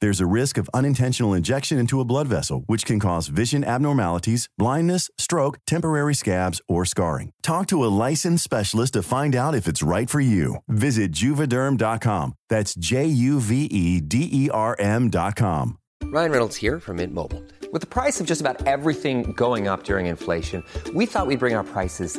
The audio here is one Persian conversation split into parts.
There's a risk of unintentional injection into a blood vessel, which can cause vision abnormalities, blindness, stroke, temporary scabs, or scarring. Talk to a licensed specialist to find out if it's right for you. Visit juvederm.com. That's J U V E D E R M.com. Ryan Reynolds here from Mint Mobile. With the price of just about everything going up during inflation, we thought we'd bring our prices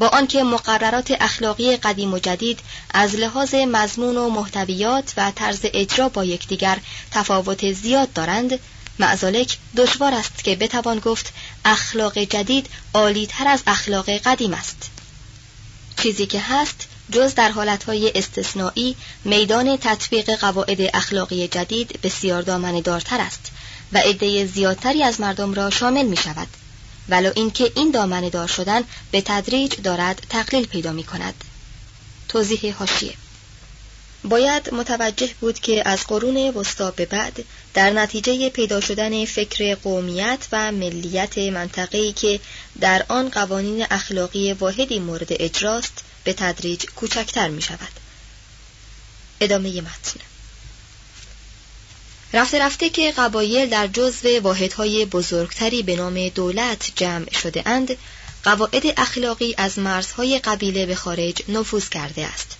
با آنکه مقررات اخلاقی قدیم و جدید از لحاظ مضمون و محتویات و طرز اجرا با یکدیگر تفاوت زیاد دارند معزالک دشوار است که بتوان گفت اخلاق جدید عالیتر از اخلاق قدیم است. چیزی که هست جز در حالتهای استثنایی میدان تطبیق قواعد اخلاقی جدید بسیار دامنه دارتر است و عده زیادتری از مردم را شامل می شود ولو اینکه این دامنه دار شدن به تدریج دارد تقلیل پیدا می کند توضیح هاشیه باید متوجه بود که از قرون وسطا به بعد در نتیجه پیدا شدن فکر قومیت و ملیت منطقه‌ای که در آن قوانین اخلاقی واحدی مورد اجراست به تدریج کوچکتر می شود. ادامه متن. رفته رفته که قبایل در جزو واحدهای بزرگتری به نام دولت جمع شده اند قواعد اخلاقی از مرزهای قبیله به خارج نفوذ کرده است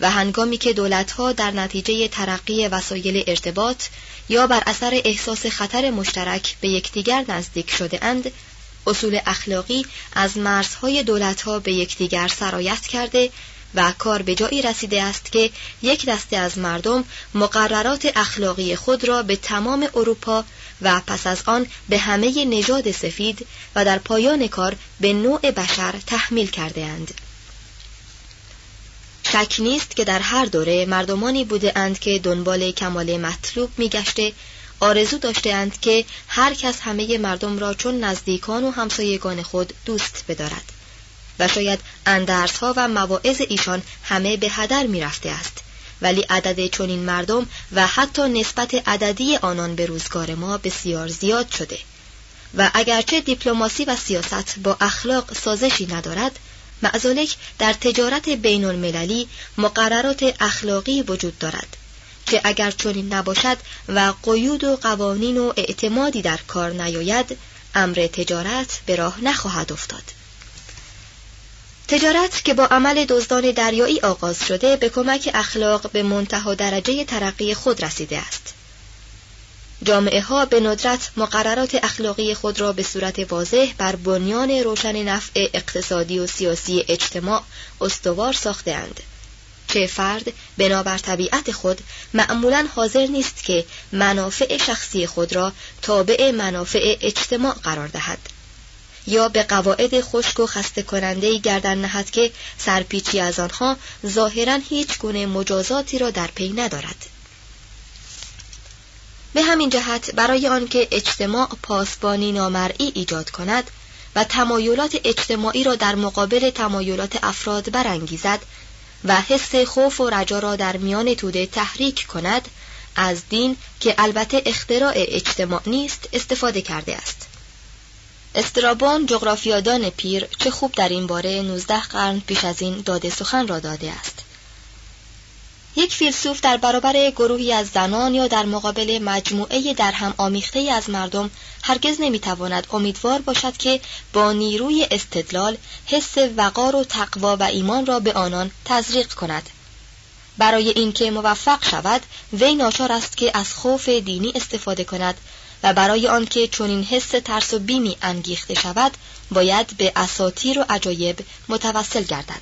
و هنگامی که دولتها در نتیجه ترقی وسایل ارتباط یا بر اثر احساس خطر مشترک به یکدیگر نزدیک شده اند اصول اخلاقی از مرزهای دولتها به یکدیگر سرایت کرده و کار به جایی رسیده است که یک دسته از مردم مقررات اخلاقی خود را به تمام اروپا و پس از آن به همه نژاد سفید و در پایان کار به نوع بشر تحمیل کرده اند. شک نیست که در هر دوره مردمانی بوده اند که دنبال کمال مطلوب میگشته آرزو داشته اند که هر کس همه مردم را چون نزدیکان و همسایگان خود دوست بدارد. و شاید اندرس و مواعظ ایشان همه به هدر می رفته است. ولی عدد چنین مردم و حتی نسبت عددی آنان به روزگار ما بسیار زیاد شده. و اگرچه دیپلماسی و سیاست با اخلاق سازشی ندارد معزالک در تجارت بین المللی مقررات اخلاقی وجود دارد که اگر چنین نباشد و قیود و قوانین و اعتمادی در کار نیاید امر تجارت به راه نخواهد افتاد. تجارت که با عمل دزدان دریایی آغاز شده به کمک اخلاق به منتها درجه ترقی خود رسیده است. جامعه ها به ندرت مقررات اخلاقی خود را به صورت واضح بر بنیان روشن نفع اقتصادی و سیاسی اجتماع استوار ساخته اند. که فرد بنابر طبیعت خود معمولا حاضر نیست که منافع شخصی خود را تابع منافع اجتماع قرار دهد. یا به قواعد خشک و خسته کننده گردن نهد که سرپیچی از آنها ظاهرا هیچ گونه مجازاتی را در پی ندارد. به همین جهت برای آنکه اجتماع پاسبانی نامرئی ایجاد کند و تمایلات اجتماعی را در مقابل تمایلات افراد برانگیزد و حس خوف و رجا را در میان توده تحریک کند از دین که البته اختراع اجتماع نیست استفاده کرده است. استرابان جغرافیادان پیر چه خوب در این باره 19 قرن پیش از این داده سخن را داده است. یک فیلسوف در برابر گروهی از زنان یا در مقابل مجموعه در هم آمیخته از مردم هرگز نمی‌تواند امیدوار باشد که با نیروی استدلال حس وقار و تقوا و ایمان را به آنان تزریق کند. برای اینکه موفق شود وی ناچار است که از خوف دینی استفاده کند و برای آنکه چنین حس ترس و بیمی انگیخته شود باید به اساطیر و عجایب متوسل گردد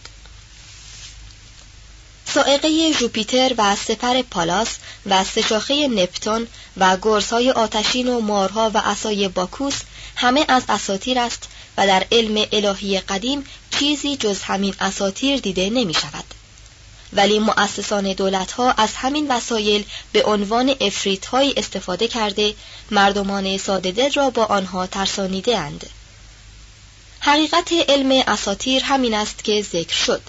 سائقه جوپیتر و سپر پالاس و سشاخه نپتون و گرزهای آتشین و مارها و اسای باکوس همه از اساتیر است و در علم الهی قدیم چیزی جز همین اساتیر دیده نمی شود. ولی مؤسسان دولت ها از همین وسایل به عنوان افریت استفاده کرده مردمان ساده را با آنها ترسانیده اند. حقیقت علم اساتیر همین است که ذکر شد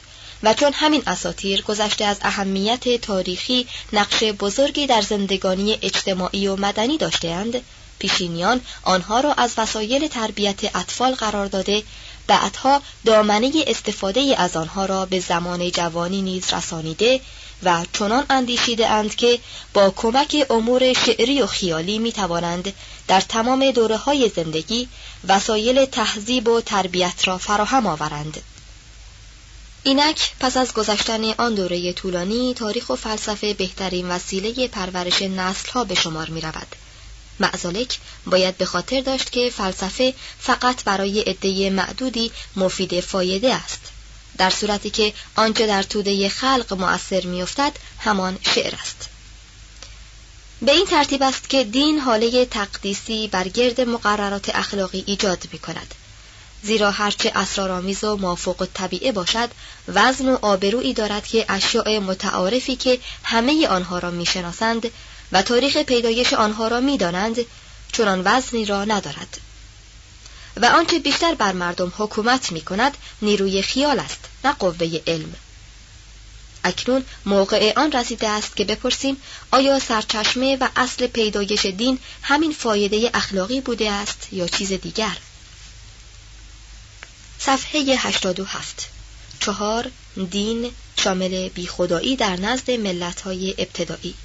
و چون همین اساتیر گذشته از اهمیت تاریخی نقش بزرگی در زندگانی اجتماعی و مدنی داشتهاند پیشینیان آنها را از وسایل تربیت اطفال قرار داده بعدها دامنه استفاده از آنها را به زمان جوانی نیز رسانیده و چنان اندیشیده اند که با کمک امور شعری و خیالی می توانند در تمام دوره های زندگی وسایل تهذیب و تربیت را فراهم آورند. اینک پس از گذشتن آن دوره طولانی تاریخ و فلسفه بهترین وسیله پرورش نسل ها به شمار می رود. معزالک باید به خاطر داشت که فلسفه فقط برای عده معدودی مفید فایده است. در صورتی که آنچه در توده خلق مؤثر میافتد همان شعر است. به این ترتیب است که دین حاله تقدیسی بر گرد مقررات اخلاقی ایجاد می کند زیرا هرچه اسرارآمیز و مافوق طبیعه باشد وزن و آبرویی دارد که اشیاء متعارفی که همه آنها را می‌شناسند و تاریخ پیدایش آنها را می‌دانند چنان وزنی را ندارد. و آنچه بیشتر بر مردم حکومت می کند نیروی خیال است نه قوه علم. اکنون موقع آن رسیده است که بپرسیم آیا سرچشمه و اصل پیدایش دین همین فایده اخلاقی بوده است یا چیز دیگر؟ صفحه 87 چهار دین شامل بیخدایی در نزد ملت‌های ابتدایی.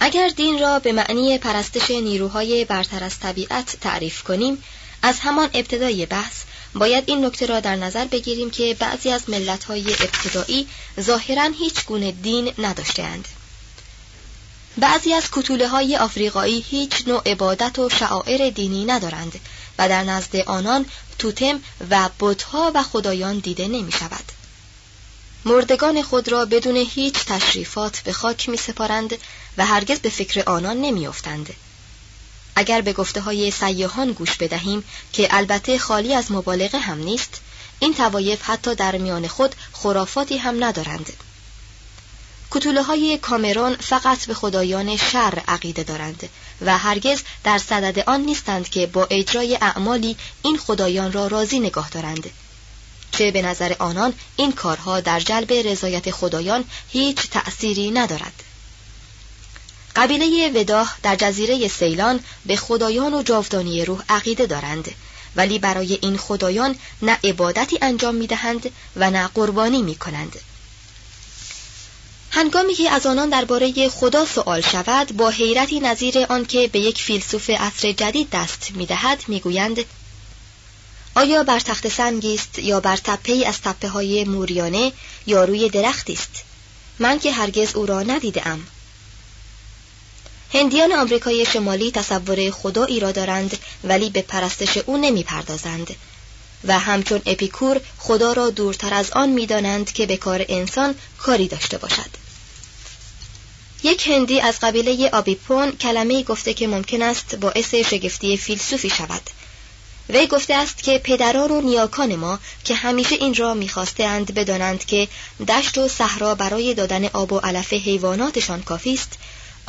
اگر دین را به معنی پرستش نیروهای برتر از طبیعت تعریف کنیم از همان ابتدای بحث باید این نکته را در نظر بگیریم که بعضی از ملت‌های ابتدایی ظاهرا هیچ گونه دین نداشتهاند. بعضی از کتوله های آفریقایی هیچ نوع عبادت و شعائر دینی ندارند و در نزد آنان توتم و بتها و خدایان دیده نمی شود. مردگان خود را بدون هیچ تشریفات به خاک می سپارند و هرگز به فکر آنان نمی افتند. اگر به گفته های سیاهان گوش بدهیم که البته خالی از مبالغه هم نیست این توایف حتی در میان خود خرافاتی هم ندارند. کتوله های کامرون فقط به خدایان شر عقیده دارند و هرگز در صدد آن نیستند که با اجرای اعمالی این خدایان را راضی نگاه دارند. چه به نظر آنان این کارها در جلب رضایت خدایان هیچ تأثیری ندارد. قبیله وداه در جزیره سیلان به خدایان و جاودانی روح عقیده دارند. ولی برای این خدایان نه عبادتی انجام می دهند و نه قربانی می کنند. هنگامی که از آنان درباره خدا سوال شود با حیرتی نظیر آنکه به یک فیلسوف عصر جدید دست می‌دهد می‌گویند آیا بر تخت سنگی است یا بر تپه از تپه های موریانه یا روی درختی است؟ من که هرگز او را ندیدم هندیان آمریکای شمالی تصور خدایی را دارند ولی به پرستش او نمی پردازند و همچون اپیکور خدا را دورتر از آن می‌دانند که به کار انسان کاری داشته باشد. یک هندی از قبیله آبیپون کلمه گفته که ممکن است باعث شگفتی فیلسوفی شود. وی گفته است که پدران و نیاکان ما که همیشه این را می‌خواستند بدانند که دشت و صحرا برای دادن آب و علف حیواناتشان کافی است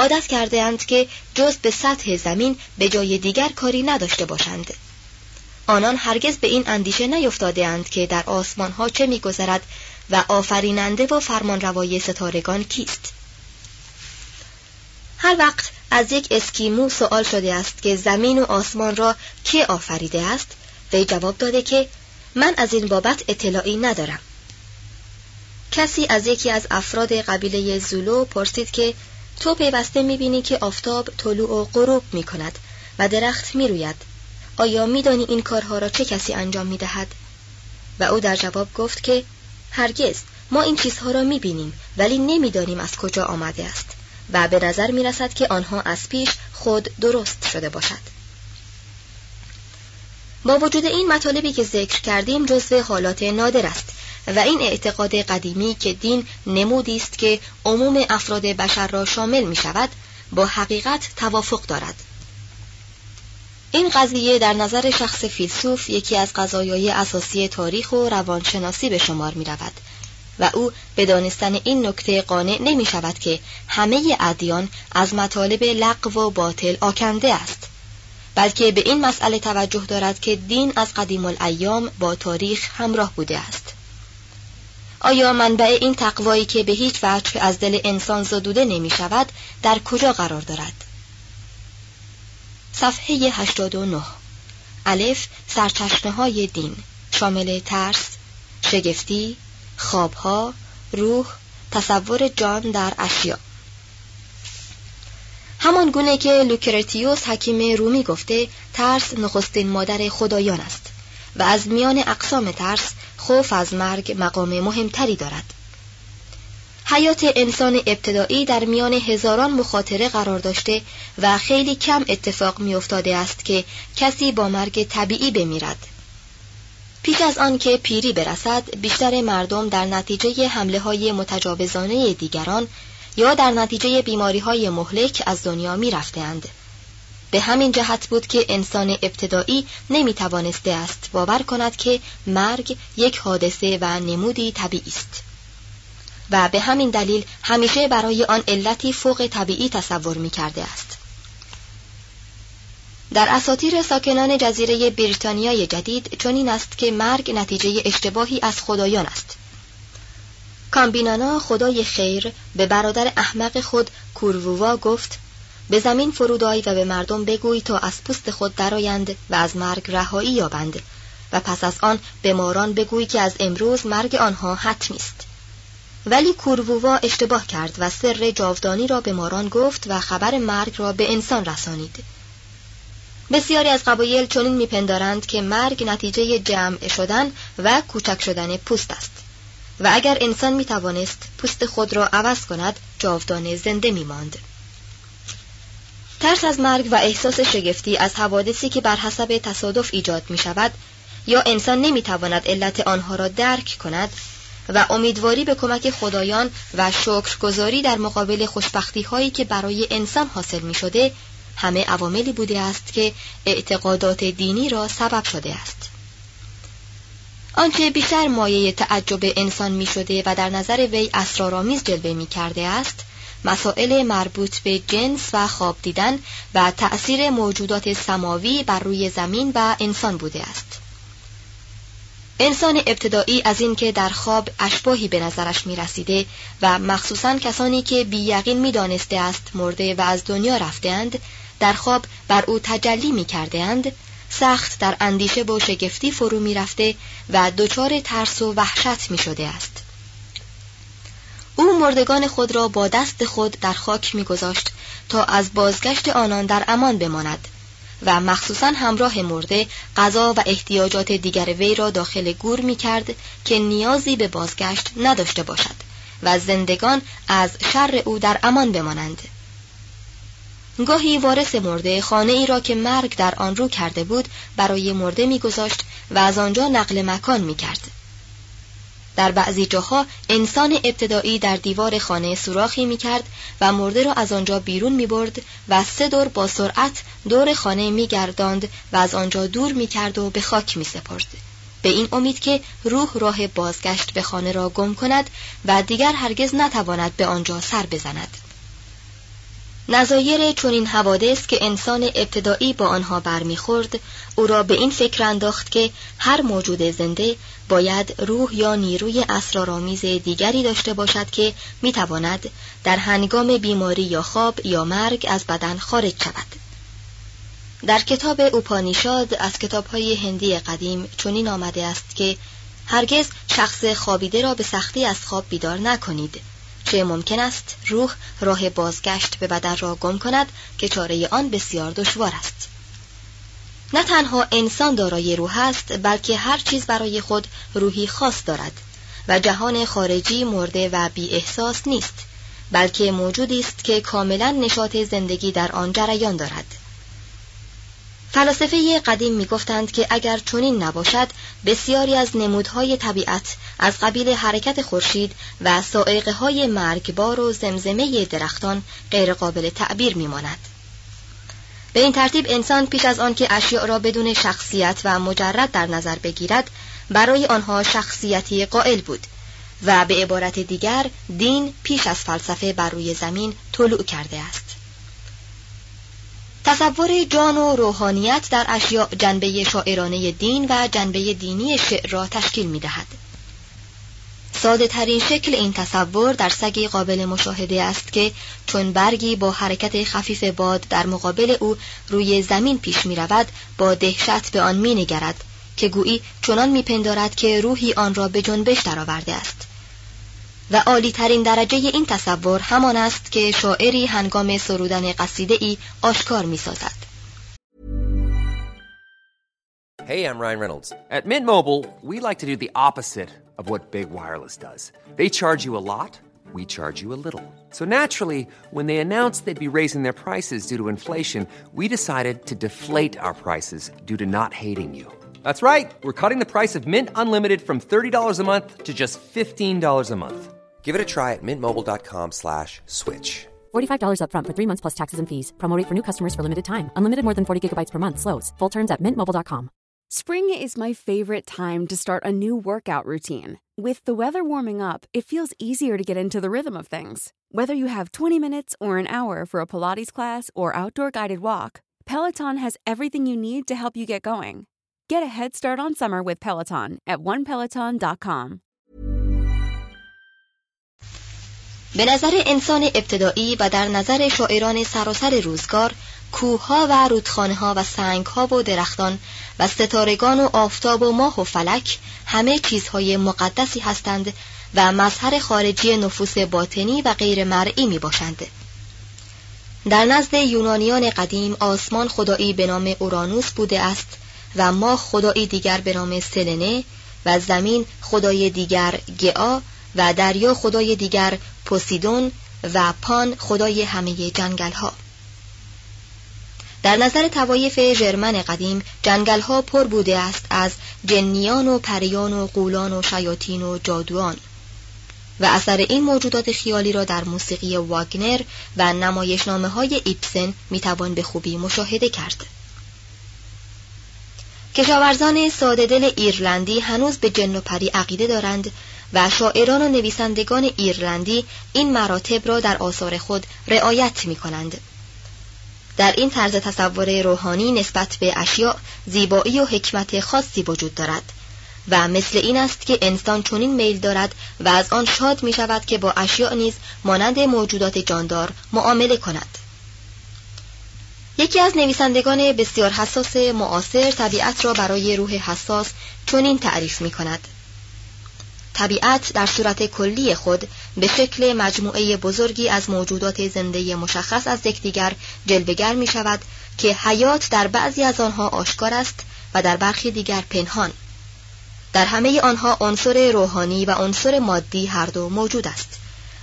عادت کرده اند که جز به سطح زمین به جای دیگر کاری نداشته باشند. آنان هرگز به این اندیشه نیفتاده اند که در آسمان ها چه میگذرد و آفریننده و فرمانروای ستارگان کیست. هر وقت از یک اسکیمو سوال شده است که زمین و آسمان را کی آفریده است وی جواب داده که من از این بابت اطلاعی ندارم. کسی از یکی از افراد قبیله زولو پرسید که تو پیوسته می‌بینی که آفتاب طلوع و غروب می‌کند و درخت می‌روید. آیا میدانی این کارها را چه کسی انجام می‌دهد؟ و او در جواب گفت که هرگز ما این چیزها را می‌بینیم ولی نمی‌دانیم از کجا آمده است و به نظر می‌رسد که آنها از پیش خود درست شده باشد. با وجود این مطالبی که ذکر کردیم جزو حالات نادر است و این اعتقاد قدیمی که دین نمودی است که عموم افراد بشر را شامل می شود با حقیقت توافق دارد. این قضیه در نظر شخص فیلسوف یکی از قضایای اساسی تاریخ و روانشناسی به شمار می رود و او به دانستن این نکته قانع نمی شود که همه ادیان از مطالب لغو و باطل آکنده است بلکه به این مسئله توجه دارد که دین از قدیم الایام با تاریخ همراه بوده است. آیا منبع این تقوایی که به هیچ وجه از دل انسان زدوده نمی شود در کجا قرار دارد؟ صفحه 89 الف سرچشمه های دین. شامل ترس، شگفتی، خوابها، روح، تصور جان در اشیا. همان گونه که لوکرتیوس حکیم رومی گفته ترس نخستین مادر خدایان است و از میان اقسام ترس خوف از مرگ مقام مهمتری دارد حیات انسان ابتدایی در میان هزاران مخاطره قرار داشته و خیلی کم اتفاق میافتاده است که کسی با مرگ طبیعی بمیرد پیش از آن که پیری برسد بیشتر مردم در نتیجه حمله های متجاوزانه دیگران یا در نتیجه بیماری های مهلک از دنیا می رفتند. به همین جهت بود که انسان ابتدایی نمی توانسته است باور کند که مرگ یک حادثه و نمودی طبیعی است. و به همین دلیل همیشه برای آن علتی فوق طبیعی تصور می کرده است. در اساطیر ساکنان جزیره بریتانیای جدید چنین است که مرگ نتیجه اشتباهی از خدایان است. کامبینانا خدای خیر به برادر احمق خود کورووا گفت به زمین فرودای و به مردم بگوی تا از پوست خود درآیند و از مرگ رهایی یابند. و پس از آن به ماران بگوی که از امروز مرگ آنها حتمی است ولی کورووا اشتباه کرد و سر جاودانی را به ماران گفت و خبر مرگ را به انسان رسانید. بسیاری از قبایل چنین میپندارند که مرگ نتیجه جمع شدن و کوچک شدن پوست است. و اگر انسان می توانست پوست خود را عوض کند جاودانه زنده می ماند. ترس از مرگ و احساس شگفتی از حوادثی که بر حسب تصادف ایجاد می شود یا انسان نمی تواند علت آنها را درک کند و امیدواری به کمک خدایان و شکرگزاری در مقابل خوشبختی هایی که برای انسان حاصل می شده همه عواملی بوده است که اعتقادات دینی را سبب شده است. آنچه بیشتر مایه تعجب انسان می شده و در نظر وی اسرارآمیز جلوه می کرده است مسائل مربوط به جنس و خواب دیدن و تأثیر موجودات سماوی بر روی زمین و انسان بوده است. انسان ابتدایی از اینکه در خواب اشباهی به نظرش می رسیده و مخصوصا کسانی که بییقین می دانسته است مرده و از دنیا رفتهاند در خواب بر او تجلی می کرده اند سخت در اندیشه و شگفتی فرو می رفته و دچار ترس و وحشت می شده است. او مردگان خود را با دست خود در خاک می گذاشت تا از بازگشت آنان در امان بماند و مخصوصا همراه مرده غذا و احتیاجات دیگر وی را داخل گور می کرد که نیازی به بازگشت نداشته باشد و زندگان از شر او در امان بمانند گاهی وارث مرده خانه ای را که مرگ در آن رو کرده بود برای مرده میگذاشت و از آنجا نقل مکان می‌کرد. در بعضی جاها انسان ابتدایی در دیوار خانه سوراخی می‌کرد و مرده را از آنجا بیرون می‌برد و سه دور با سرعت دور خانه میگرداند و از آنجا دور می‌کرد و به خاک میسپرد. به این امید که روح راه بازگشت به خانه را گم کند و دیگر هرگز نتواند به آنجا سر بزند. نظایر چنین حوادث که انسان ابتدایی با آنها برمیخورد او را به این فکر انداخت که هر موجود زنده باید روح یا نیروی اسرارآمیز دیگری داشته باشد که می‌تواند در هنگام بیماری یا خواب یا مرگ از بدن خارج شود. در کتاب اوپانیشاد از کتابهای هندی قدیم چنین آمده است که هرگز شخص خوابیده را به سختی از خواب بیدار نکنید. چه ممکن است روح راه بازگشت به بدن را گم کند که چاره آن بسیار دشوار است. نه تنها انسان دارای روح است بلکه هر چیز برای خود روحی خاص دارد و جهان خارجی مرده و بی احساس نیست بلکه موجودی است که کاملا نشاط زندگی در آن جریان دارد. فلاسفه قدیم می‌گفتند که اگر چنین نباشد بسیاری از نمودهای طبیعت از قبیل حرکت خورشید و سائقه های مرگبار و زمزمه درختان غیرقابل تعبیر میماند. به این ترتیب انسان پیش از آن که اشیاء را بدون شخصیت و مجرد در نظر بگیرد برای آنها شخصیتی قائل بود و به عبارت دیگر دین پیش از فلسفه بر روی زمین طلوع کرده است. تصور جان و روحانیت در اشیاء جنبه شاعرانه دین و جنبه دینی شعر را تشکیل می دهد. ساده ترین شکل این تصور در سگی قابل مشاهده است که چون برگی با حرکت خفیف باد در مقابل او روی زمین پیش می رود با دهشت به آن می نگرد که گویی چنان می پندارد که روحی آن را به جنبش درآورده است و عالی ترین درجه این تصور همان است که شاعری هنگام سرودن قصیده ای آشکار می سازد. Hey, I'm Ryan Reynolds. At Mint Mobile, we like to do the opposite of what Big Wireless does. They charge you a lot, we charge you a little. So naturally, when they announced they'd be raising their prices due to inflation, we decided to deflate our prices due to not hating you. That's right. We're cutting the price of Mint Unlimited from $30 a month to just $15 a month. Give it a try at mintmobile.com slash switch. $45 upfront for three months plus taxes and fees. Promote for new customers for limited time. Unlimited more than 40 gigabytes per month. Slows. Full terms at mintmobile.com. Spring is my favorite time to start a new workout routine. With the weather warming up, it feels easier to get into the rhythm of things. Whether you have 20 minutes or an hour for a Pilates class or outdoor guided walk, Peloton has everything you need to help you get going. Get a head start on summer with Peloton at onepeloton.com. به نظر انسان ابتدایی و در نظر شاعران سراسر روزگار کوهها و رودخانه‌ها و سنگها و درختان و ستارگان و آفتاب و ماه و فلک همه چیزهای مقدسی هستند و مظهر خارجی نفوس باطنی و غیر مرئی می باشند. در نزد یونانیان قدیم آسمان خدایی به نام اورانوس بوده است و ماه خدایی دیگر به نام سلنه و زمین خدای دیگر گعا و دریا خدای دیگر پوسیدون و پان خدای همه جنگل ها در نظر توایف ژرمن قدیم جنگل ها پر بوده است از جنیان و پریان و قولان و شیاطین و جادوان و اثر این موجودات خیالی را در موسیقی واگنر و نمایشنامه های ایپسن می‌توان به خوبی مشاهده کرد. کشاورزان ساده دل ایرلندی هنوز به جن و پری عقیده دارند و شاعران و نویسندگان ایرلندی این مراتب را در آثار خود رعایت می کنند. در این طرز تصور روحانی نسبت به اشیاء زیبایی و حکمت خاصی وجود دارد و مثل این است که انسان چنین میل دارد و از آن شاد می شود که با اشیاء نیز مانند موجودات جاندار معامله کند یکی از نویسندگان بسیار حساس معاصر طبیعت را برای روح حساس چنین تعریف می کند طبیعت در صورت کلی خود به شکل مجموعه بزرگی از موجودات زنده مشخص از یکدیگر جلوگر می شود که حیات در بعضی از آنها آشکار است و در برخی دیگر پنهان در همه آنها عنصر روحانی و عنصر مادی هر دو موجود است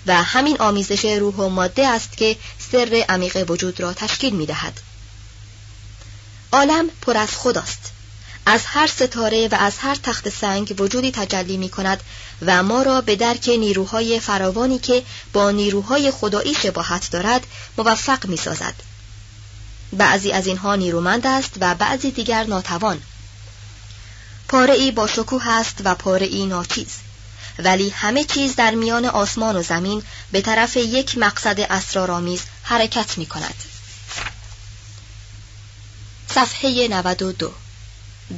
و همین آمیزش روح و ماده است که سر عمیق وجود را تشکیل می دهد. عالم پر از خداست از هر ستاره و از هر تخت سنگ وجودی تجلی می کند و ما را به درک نیروهای فراوانی که با نیروهای خدایی شباهت دارد موفق می سازد. بعضی از اینها نیرومند است و بعضی دیگر ناتوان پاره ای با شکوه است و پاره ای ناچیز ولی همه چیز در میان آسمان و زمین به طرف یک مقصد اسرارآمیز حرکت می کند. صفحه 92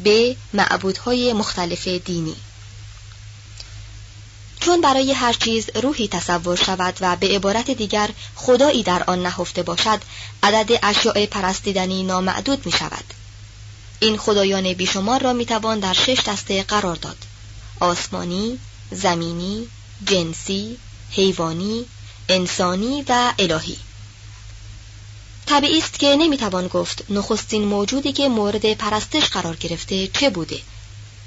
ب معبودهای مختلف دینی. چون برای هر چیز روحی تصور شود و به عبارت دیگر خدایی در آن نهفته باشد عدد اشیاء پرستیدنی نامعدود می شود این خدایان بیشمار را می توان در شش دسته قرار داد. آسمانی، زمینی، جنسی، حیوانی، انسانی و الهی. طبیعی است که نمی‌توان گفت نخستین موجودی که مورد پرستش قرار گرفته چه بوده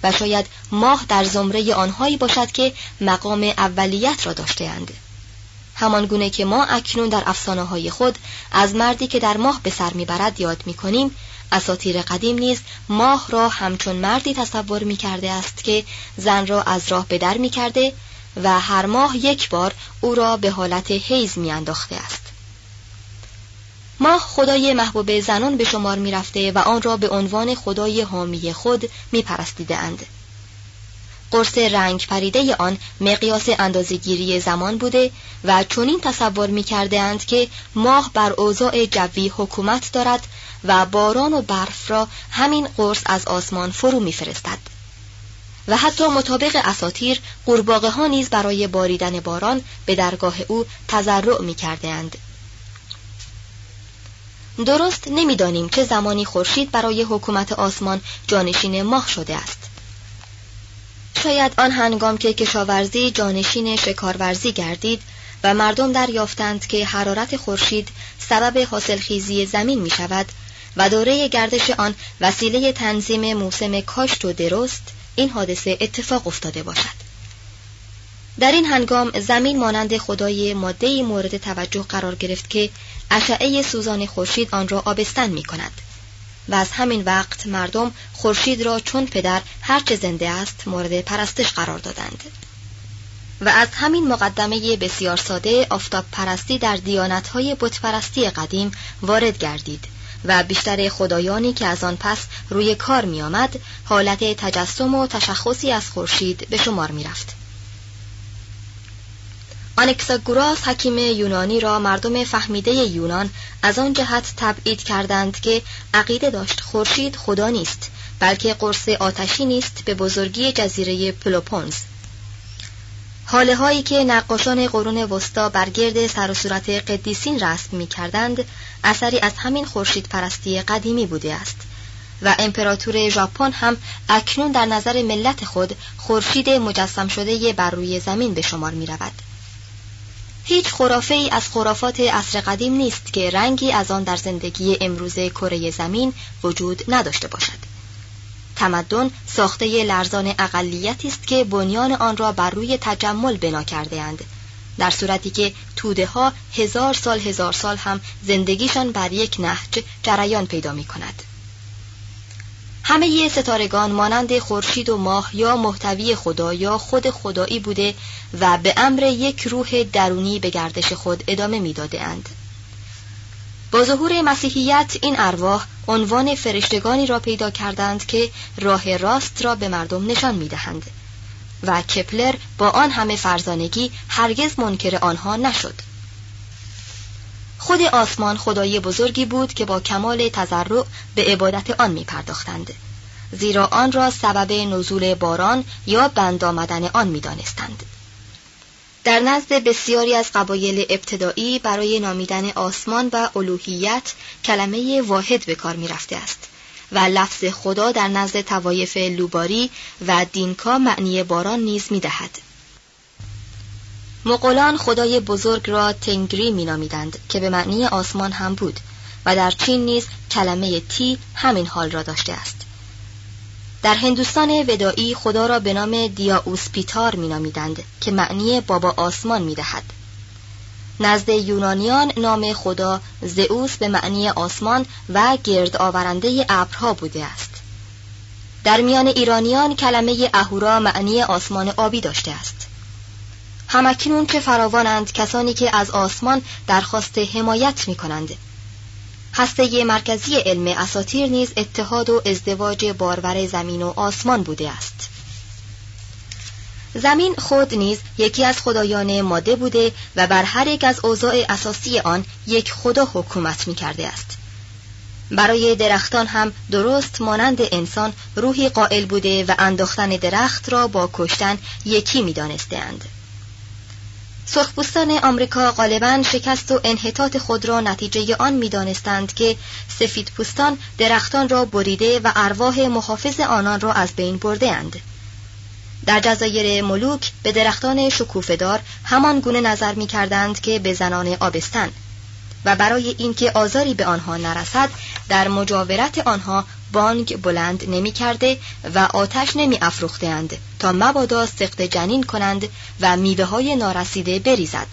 و شاید ماه در زمره آنهایی باشد که مقام اولیت را داشتهاند همان گونه که ما اکنون در افسانه های خود از مردی که در ماه به سر می‌برد یاد می‌کنیم اساطیر قدیم نیز ماه را همچون مردی تصور می کرده است که زن را از راه به در می کرده و هر ماه یک بار او را به حالت حیز می انداخته است. ماه خدای محبوب زنان به شمار می رفته و آن را به عنوان خدای حامی خود می پرستیده اند. قرص رنگ پریده آن مقیاس اندازگیری زمان بوده و چنین تصور می کرده اند که ماه بر اوضاع جوی حکومت دارد و باران و برف را همین قرص از آسمان فرو میفرستد و حتی مطابق اساتیر قورباغه ها نیز برای باریدن باران به درگاه او تضرع می کرده اند. درست نمی‌دانیم چه زمانی خورشید برای حکومت آسمان جانشین ماه شده است. شاید آن هنگام که کشاورزی جانشین شکارورزی گردید و مردم دریافتند که حرارت خورشید سبب حاصلخیزی زمین می شود و دوره گردش آن وسیله تنظیم موسم کاشت و درست این حادثه اتفاق افتاده باشد در این هنگام زمین مانند خدای ماده مورد توجه قرار گرفت که اشعه سوزان خورشید آن را آبستن می کند و از همین وقت مردم خورشید را چون پدر هرچه زنده است مورد پرستش قرار دادند و از همین مقدمه بسیار ساده آفتاب پرستی در دیانتهای بتپرستی قدیم وارد گردید و بیشتر خدایانی که از آن پس روی کار می آمد حالت تجسم و تشخصی از خورشید به شمار می رفت. آنکساگوراس حکیم یونانی را مردم فهمیده یونان از آن جهت تبعید کردند که عقیده داشت خورشید خدا نیست بلکه قرص آتشی نیست به بزرگی جزیره پلوپونز حاله هایی که نقاشان قرون وسطا بر گرد سر و صورت قدیسین رسم می کردند اثری از همین خورشید پرستی قدیمی بوده است و امپراتور ژاپن هم اکنون در نظر ملت خود خورشید مجسم شده بر روی زمین به شمار می رود. هیچ خرافه ای از خرافات عصر قدیم نیست که رنگی از آن در زندگی امروز کره زمین وجود نداشته باشد. تمدن ساخته لرزان اقلیتی است که بنیان آن را بر روی تجمل بنا کرده اند. در صورتی که توده ها هزار سال هزار سال هم زندگیشان بر یک نهج جریان پیدا می کند. همه ستارگان مانند خورشید و ماه یا محتوی خدا یا خود خدایی بوده و به امر یک روح درونی به گردش خود ادامه می‌داده اند. با ظهور مسیحیت این ارواح عنوان فرشتگانی را پیدا کردند که راه راست را به مردم نشان می‌دهند و کپلر با آن همه فرزانگی هرگز منکر آنها نشد خود آسمان خدای بزرگی بود که با کمال تضرع به عبادت آن می پرداختند زیرا آن را سبب نزول باران یا بند آمدن آن می دانستند. در نزد بسیاری از قبایل ابتدایی برای نامیدن آسمان و الوهیت کلمه واحد به کار می رفته است و لفظ خدا در نزد توایف لوباری و دینکا معنی باران نیز می دهد. مقولان خدای بزرگ را تنگری می نامیدند که به معنی آسمان هم بود و در چین نیز کلمه تی همین حال را داشته است. در هندوستان ودایی خدا را به نام دیاوسپیتار مینامیدند که معنی بابا آسمان می‌دهد. نزد یونانیان نام خدا زئوس به معنی آسمان و گرد آورنده ابرها بوده است. در میان ایرانیان کلمه اهورا معنی آسمان آبی داشته است. همکنون که فراوانند کسانی که از آسمان درخواست حمایت می کنند هسته مرکزی علم اساتیر نیز اتحاد و ازدواج بارور زمین و آسمان بوده است. زمین خود نیز یکی از خدایان ماده بوده و بر هر یک از اوضاع اساسی آن یک خدا حکومت می کرده است. برای درختان هم درست مانند انسان روحی قائل بوده و انداختن درخت را با کشتن یکی می دانستند. سرخپوستان آمریکا غالبا شکست و انحطاط خود را نتیجه آن می‌دانستند که سفیدپوستان درختان را بریده و ارواح محافظ آنان را از بین برده اند. در جزایر ملوک به درختان شکوفهدار همان گونه نظر می کردند که به زنان آبستن و برای اینکه آزاری به آنها نرسد در مجاورت آنها بانگ بلند نمی کرده و آتش نمی افروختند تا مبادا سخت جنین کنند و میوه های نارسیده بریزد.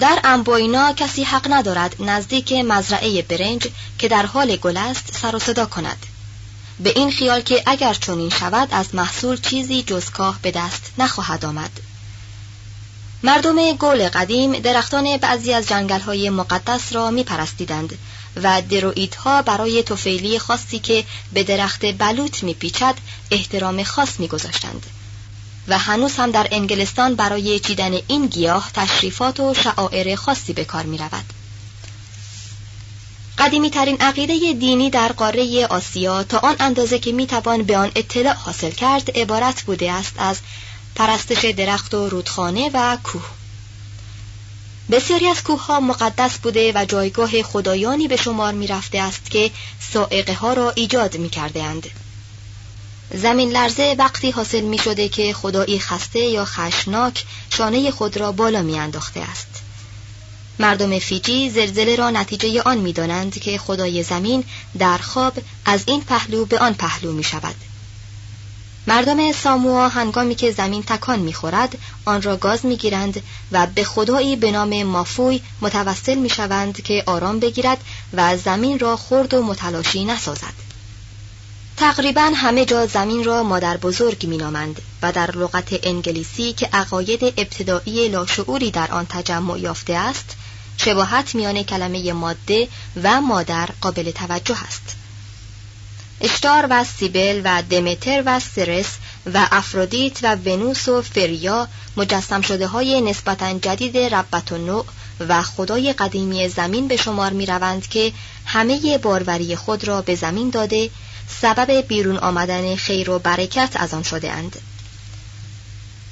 در امبوینا کسی حق ندارد نزدیک مزرعه برنج که در حال گل است سر و صدا کند. به این خیال که اگر چنین شود از محصول چیزی جز کاه به دست نخواهد آمد. مردم گل قدیم درختان بعضی از جنگل های مقدس را می پرستیدند و ها برای توفیلی خاصی که به درخت بلوط می پیچد احترام خاص می گذاشتند. و هنوز هم در انگلستان برای چیدن این گیاه تشریفات و شعائر خاصی به کار می رود. قدیمی ترین عقیده دینی در قاره آسیا تا آن اندازه که می توان به آن اطلاع حاصل کرد عبارت بوده است از پرستش درخت و رودخانه و کوه بسیاری از کوه ها مقدس بوده و جایگاه خدایانی به شمار می رفته است که سائقه ها را ایجاد می کرده اند. زمین لرزه وقتی حاصل می شده که خدایی خسته یا خشناک شانه خود را بالا می انداخته است. مردم فیجی زلزله را نتیجه آن می دانند که خدای زمین در خواب از این پهلو به آن پهلو می شود. مردم ساموا هنگامی که زمین تکان می‌خورد آن را گاز می‌گیرند و به خدایی به نام مافوی متوسل می‌شوند که آرام بگیرد و زمین را خرد و متلاشی نسازد. تقریبا همه جا زمین را مادر بزرگ مینامند و در لغت انگلیسی که عقاید ابتدایی لاشعوری در آن تجمع یافته است شباهت میان کلمه ماده و مادر قابل توجه است. اشتار و سیبل و دمتر و سرس و افرودیت و ونوس و فریا مجسم شده های نسبتا جدید ربت و نوع و خدای قدیمی زمین به شمار می روند که همه باروری خود را به زمین داده سبب بیرون آمدن خیر و برکت از آن شده اند.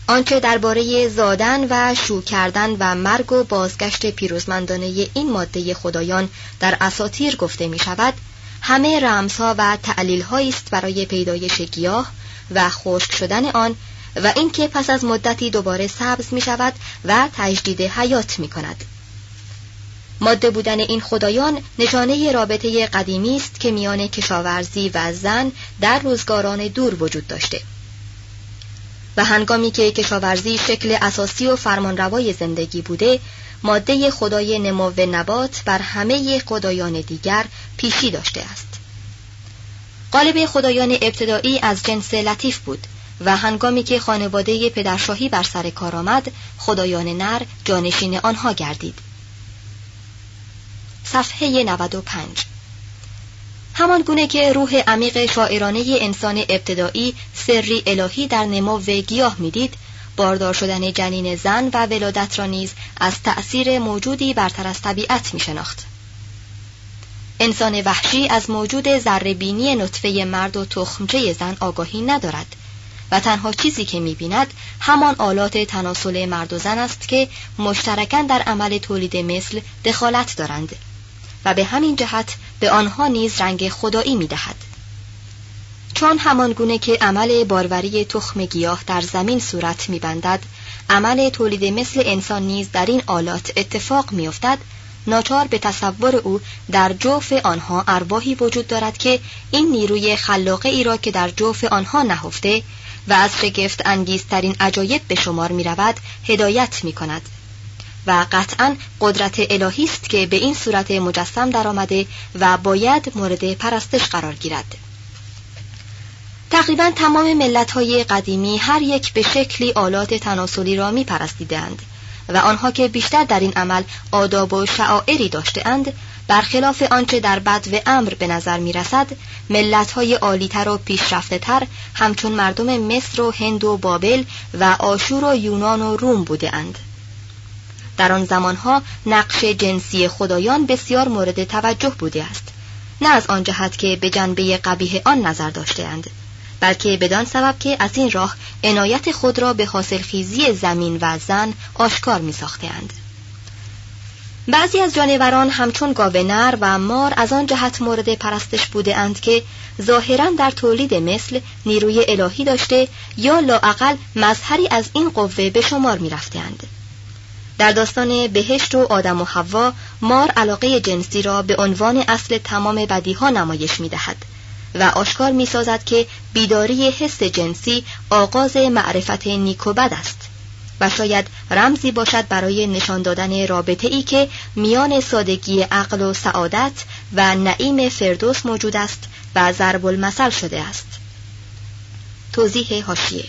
آنچه درباره زادن و شو کردن و مرگ و بازگشت پیروزمندانه این ماده خدایان در اساتیر گفته می شود همه رمزها و تعلیل است برای پیدایش گیاه و خشک شدن آن و اینکه پس از مدتی دوباره سبز می شود و تجدید حیات می کند. ماده بودن این خدایان نشانه رابطه قدیمی است که میان کشاورزی و زن در روزگاران دور وجود داشته و هنگامی که کشاورزی شکل اساسی و فرمانروای زندگی بوده ماده خدای نمو نبات بر همه خدایان دیگر پیشی داشته است. قالب خدایان ابتدایی از جنس لطیف بود و هنگامی که خانواده پدرشاهی بر سر کار آمد خدایان نر جانشین آنها گردید. صفحه 95 همان گونه که روح عمیق شاعرانه انسان ابتدایی سری الهی در نمو گیاه می‌دید باردار شدن جنین زن و ولادت را نیز از تأثیر موجودی برتر از طبیعت می شناخت. انسان وحشی از موجود ذربینی نطفه مرد و تخمچه زن آگاهی ندارد و تنها چیزی که می بیند همان آلات تناسل مرد و زن است که مشترکاً در عمل تولید مثل دخالت دارند و به همین جهت به آنها نیز رنگ خدایی می دهد. چون همان گونه که عمل باروری تخم گیاه در زمین صورت میبندد عمل تولید مثل انسان نیز در این آلات اتفاق میافتد ناچار به تصور او در جوف آنها ارواحی وجود دارد که این نیروی خلاقه ای را که در جوف آنها نهفته و از شگفت انگیزترین عجایب به شمار می رود هدایت می کند و قطعا قدرت الهی است که به این صورت مجسم درآمده و باید مورد پرستش قرار گیرد تقریبا تمام ملت های قدیمی هر یک به شکلی آلات تناسلی را می پرستیدند و آنها که بیشتر در این عمل آداب و شعائری داشتهاند برخلاف آنچه در بد و امر به نظر می رسد ملت های و پیشرفته تر همچون مردم مصر و هند و بابل و آشور و یونان و روم بوده اند. در آن زمانها نقش جنسی خدایان بسیار مورد توجه بوده است نه از آن جهت که به جنبه قبیه آن نظر داشتهاند بلکه بدان سبب که از این راه عنایت خود را به حاصلخیزی زمین و زن آشکار می ساختهاند. بعضی از جانوران همچون گاو نر و مار از آن جهت مورد پرستش بوده اند که ظاهرا در تولید مثل نیروی الهی داشته یا لاعقل مظهری از این قوه به شمار می رفتند. در داستان بهشت و آدم و حوا مار علاقه جنسی را به عنوان اصل تمام بدیها نمایش می دهد و آشکار می سازد که بیداری حس جنسی آغاز معرفت نیک و بد است و شاید رمزی باشد برای نشان دادن رابطه ای که میان سادگی عقل و سعادت و نعیم فردوس موجود است و ضرب المثل شده است. توضیح هاشیه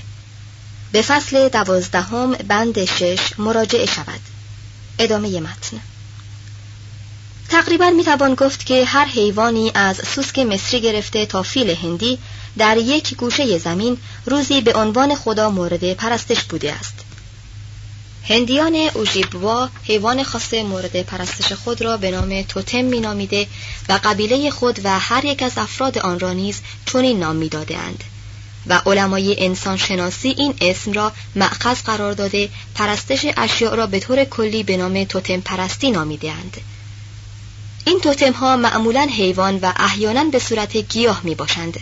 به فصل دوازدهم بند شش مراجعه شود. ادامه متن. تقریبا می‌توان گفت که هر حیوانی از سوسک مصری گرفته تا فیل هندی در یک گوشه زمین روزی به عنوان خدا مورد پرستش بوده است. هندیان اوژیبوا حیوان خاص مورد پرستش خود را به نام توتم مینامیده و قبیله خود و هر یک از افراد آن را نیز چنین نام میدادهاند. و علمای انسان شناسی این اسم را معخذ قرار داده پرستش اشیاء را به طور کلی به نام توتم پرستی نامیدهاند. این توتم ها معمولا حیوان و احیانا به صورت گیاه می باشند.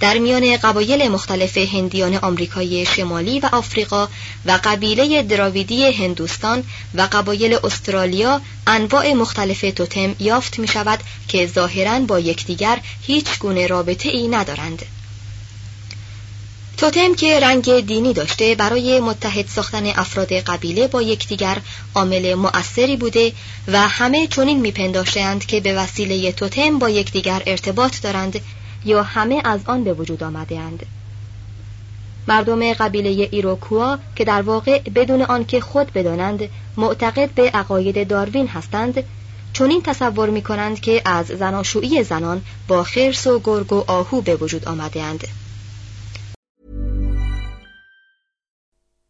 در میان قبایل مختلف هندیان آمریکای شمالی و آفریقا و قبیله دراویدی هندوستان و قبایل استرالیا انواع مختلف توتم یافت می شود که ظاهرا با یکدیگر هیچ گونه رابطه ای ندارند. توتم که رنگ دینی داشته برای متحد ساختن افراد قبیله با یکدیگر عامل مؤثری بوده و همه چنین میپنداشتند که به وسیله توتم با یکدیگر ارتباط دارند یا همه از آن به وجود آمده اند. مردم قبیله ایروکوا که در واقع بدون آنکه خود بدانند معتقد به عقاید داروین هستند چنین تصور می کنند که از زناشویی زنان با خرس و گرگ و آهو به وجود آمده اند.